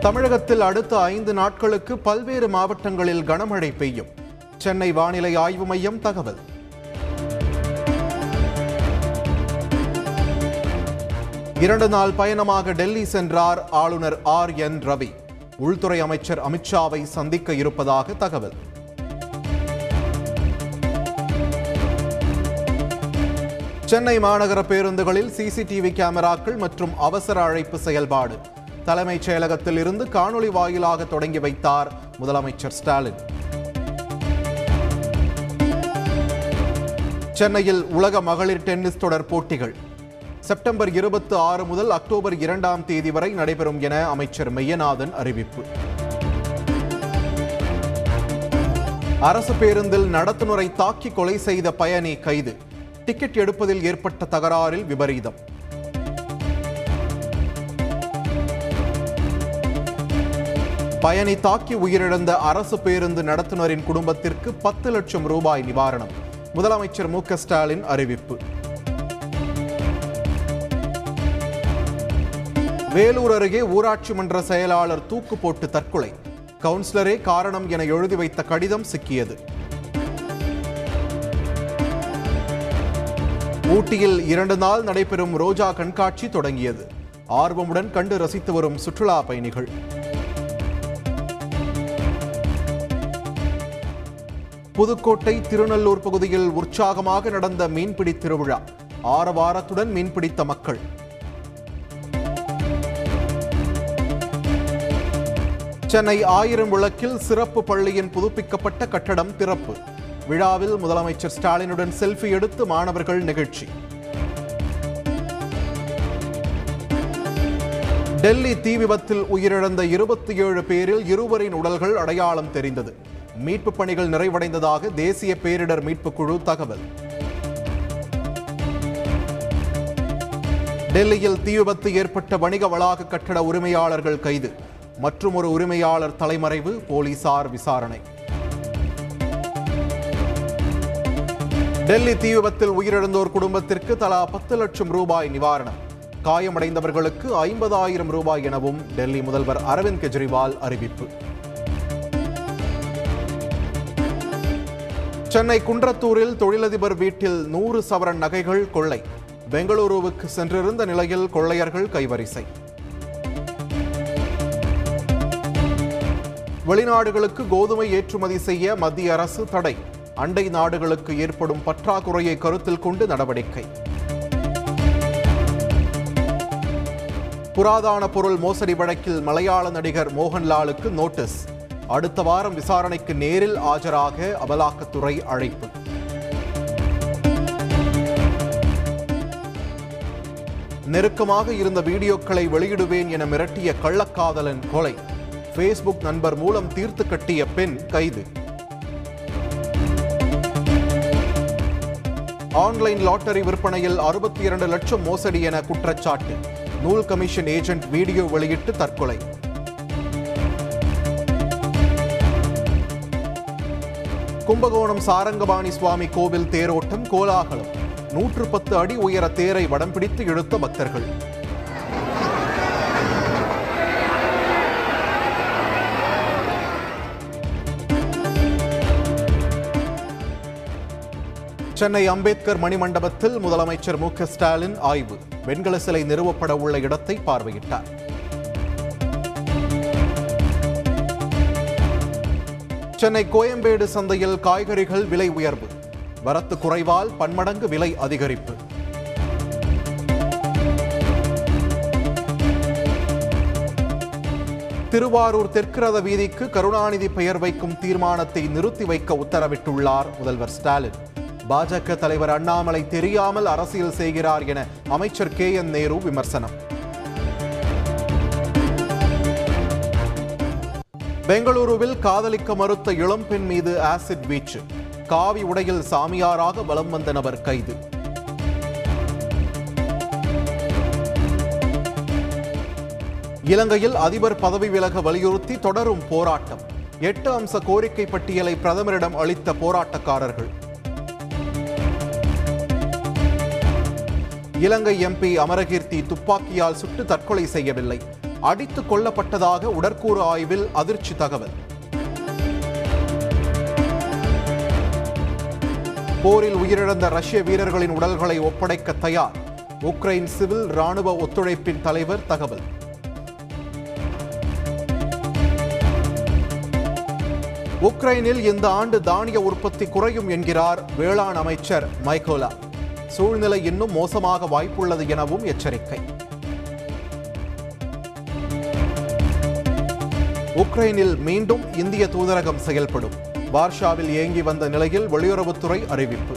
தமிழகத்தில் அடுத்த ஐந்து நாட்களுக்கு பல்வேறு மாவட்டங்களில் கனமழை பெய்யும். சென்னை வானிலை ஆய்வு மையம் தகவல். இரண்டு நாள் பயணமாக டெல்லி சென்றார் ஆளுநர் ஆர் என் ரவி. உள்துறை அமைச்சர் அமித்ஷாவை சந்திக்க இருப்பதாக தகவல். சென்னை மாநகர பேருந்துகளில் சிசிடிவி கேமராக்கள் மற்றும் அவசர அழைப்பு செயல்பாடு. தலைமைச் செயலகத்தில் இருந்து காணொளி வாயிலாக தொடங்கி வைத்தார் முதலமைச்சர் ஸ்டாலின். சென்னையில் உலக மகளிர் டென்னிஸ் தொடர் போட்டிகள். செப்டம்பர் இருபத்தி ஆறு முதல் அக்டோபர் இரண்டாம் தேதி வரை நடைபெறும் என அமைச்சர் மெய்யநாதன் அறிவிப்பு. அரசு பேருந்தில் நடத்துனரை தாக்கி கொலை செய்த பயணி கைது. டிக்கெட் எடுப்பதில் ஏற்பட்ட தகராறில் விபரீதம். பயணி தாக்கி உயிரிழந்த அரசு பேருந்து நடத்துனரின் குடும்பத்திற்கு பத்து லட்சம் ரூபாய் நிவாரணம். முதலமைச்சர் மு ஸ்டாலின் அறிவிப்பு. வேலூர் அருகே ஊராட்சி மன்ற செயலாளர் தூக்கு போட்டு தற்கொலை. கவுன்சிலரே காரணம் என எழுதி வைத்த கடிதம் சிக்கியது. ஊட்டியில் இரண்டு நாள் நடைபெறும் ரோஜா கண்காட்சி தொடங்கியது. ஆர்வமுடன் கண்டு ரசித்து வரும் சுற்றுலா பயணிகள். புதுக்கோட்டை திருநல்லூர் பகுதியில் உற்சாகமாக நடந்த மீன்பிடி திருவிழா. ஆரவாரத்துடன் மீன்பிடித்த மக்கள். சென்னை ஆயிரம் விளக்கில் சிறப்பு பள்ளியின் புதுப்பிக்கப்பட்ட கட்டடம் திறப்பு. விழாவில் முதலமைச்சர் ஸ்டாலினுடன் செல்ஃபி எடுத்து மாணவர்கள் நிகழ்ச்சி. டெல்லி தீ விபத்தில் உயிரிழந்த இருபத்தி ஏழு பேரில் இருவரின் உடல்கள் அடையாளம் தெரிந்தது. மீட்புப் பணிகள் நிறைவடைந்ததாக தேசிய பேரிடர் மீட்புக் குழு தகவல். டெல்லியில் தீ விபத்து ஏற்பட்ட வணிக வளாக கட்டட உரிமையாளர்கள் கைது. மற்றும் ஒரு உரிமையாளர் தலைமறைவு போலீசார் விசாரணை. டெல்லி தீ விபத்தில் உயிரிழந்தோர் குடும்பத்திற்கு தலா பத்து லட்சம் ரூபாய் நிவாரணம். காயமடைந்தவர்களுக்கு ஐம்பதாயிரம் ரூபாய் எனவும் டெல்லி முதல்வர் அரவிந்த் கெஜ்ரிவால் அறிவிப்பு. சென்னை குன்றத்தூரில் தொழிலதிபர் வீட்டில் நூறு சவரன் நகைகள் கொள்ளை. பெங்களூருவுக்கு சென்றிருந்த நிலையில் கொள்ளையர்கள் கைவரிசை. வெளிநாடுகளுக்கு கோதுமை ஏற்றுமதி செய்ய மத்திய அரசு தடை. அண்டை நாடுகளுக்கு ஏற்படும் பற்றாக்குறையை கருத்தில் கொண்டு நடவடிக்கை. புராதான பொருள் மோசடி வழக்கில் மலையாள நடிகர் மோகன்லாலுக்கு நோட்டீஸ். அடுத்த வாரம் விசாரணைக்கு நேரில் ஆஜராக அமலாக்கத்துறை அழைப்பு. நெருக்கமாக இருந்த வீடியோக்களை வெளியிடுவேன் என மிரட்டிய கள்ளக்காதலன் கொலை. ஃபேஸ்புக் நண்பர் மூலம் தீர்த்து கட்டிய பெண் கைது. ஆன்லைன் லாட்டரி விற்பனையில் அறுபத்தி இரண்டு லட்சம் மோசடி என குற்றச்சாட்டு. நூல் கமிஷன் ஏஜென்ட் வீடியோ வெளியிட்டு தற்கொலை. கும்பகோணம் சாரங்கபாணி சுவாமி கோவில் தேரோட்டம் கோலாகலம். நூற்று பத்து அடி உயர தேரை வடம் பிடித்து இழுத்த பக்தர்கள். சென்னை அம்பேத்கர் மணிமண்டபத்தில் முதலமைச்சர் மு ஸ்டாலின் ஆய்வு. வெண்கல சிலை நிறுவப்பட உள்ள இடத்தை பார்வையிட்டார். சென்னை கோயம்பேடு சந்தையில் காய்கறிகள் விலை உயர்வு. வரத்து குறைவால் பன்மடங்கு விலை அதிகரிப்பு. திருவாரூர் தெற்கு ரத வீதிக்கு கருணாநிதி பெயர் வைக்கும் தீர்மானத்தை நிறுத்தி வைக்க உத்தரவிட்டுள்ளார் முதல்வர் ஸ்டாலின். பாஜக தலைவர் அண்ணாமலை தெரியாமல் அரசியல் செய்கிறார் என அமைச்சர் கே என் நேரு விமர்சனம். பெங்களூருவில் காதலிக்க மறுத்த இளம்பெண் மீது ஆசிட் வீச்சு. காவி உடையில் சாமியாராக வலம் வந்த நபர் கைது. இலங்கையில் அதிபர் பதவி விலக வலியுறுத்தி தொடரும் போராட்டம். எட்டு அம்ச கோரிக்கை பட்டியலை பிரதமரிடம் அளித்த போராட்டக்காரர்கள். இலங்கை எம்பி அமரகீர்த்தி துப்பாக்கியால் சுட்டு தற்கொலை செய்யவில்லை. அடித்துக் கொல்லப்பட்டதாக உடற்கூறு ஆய்வில் அதிர்ச்சி தகவல். போரில் உயிரிழந்த ரஷ்ய வீரர்களின் உடல்களை ஒப்படைக்க தயார். உக்ரைன் சிவில் ராணுவ ஒத்துழைப்பின் தலைவர் தகவல். உக்ரைனில் இந்த ஆண்டு தானிய உற்பத்தி குறையும் என்கிறார் வேளாண் அமைச்சர் மைக்கோலா. சூழ்நிலை இன்னும் மோசமாக வாய்ப்புள்ளது எனவும் எச்சரிக்கை. உக்ரைனில் மீண்டும் இந்திய தூதரகம் செயல்படும். வார்ஷாவில் இயங்கி வந்த நிலையில் வெளியுறவுத்துறை அறிவிப்பு.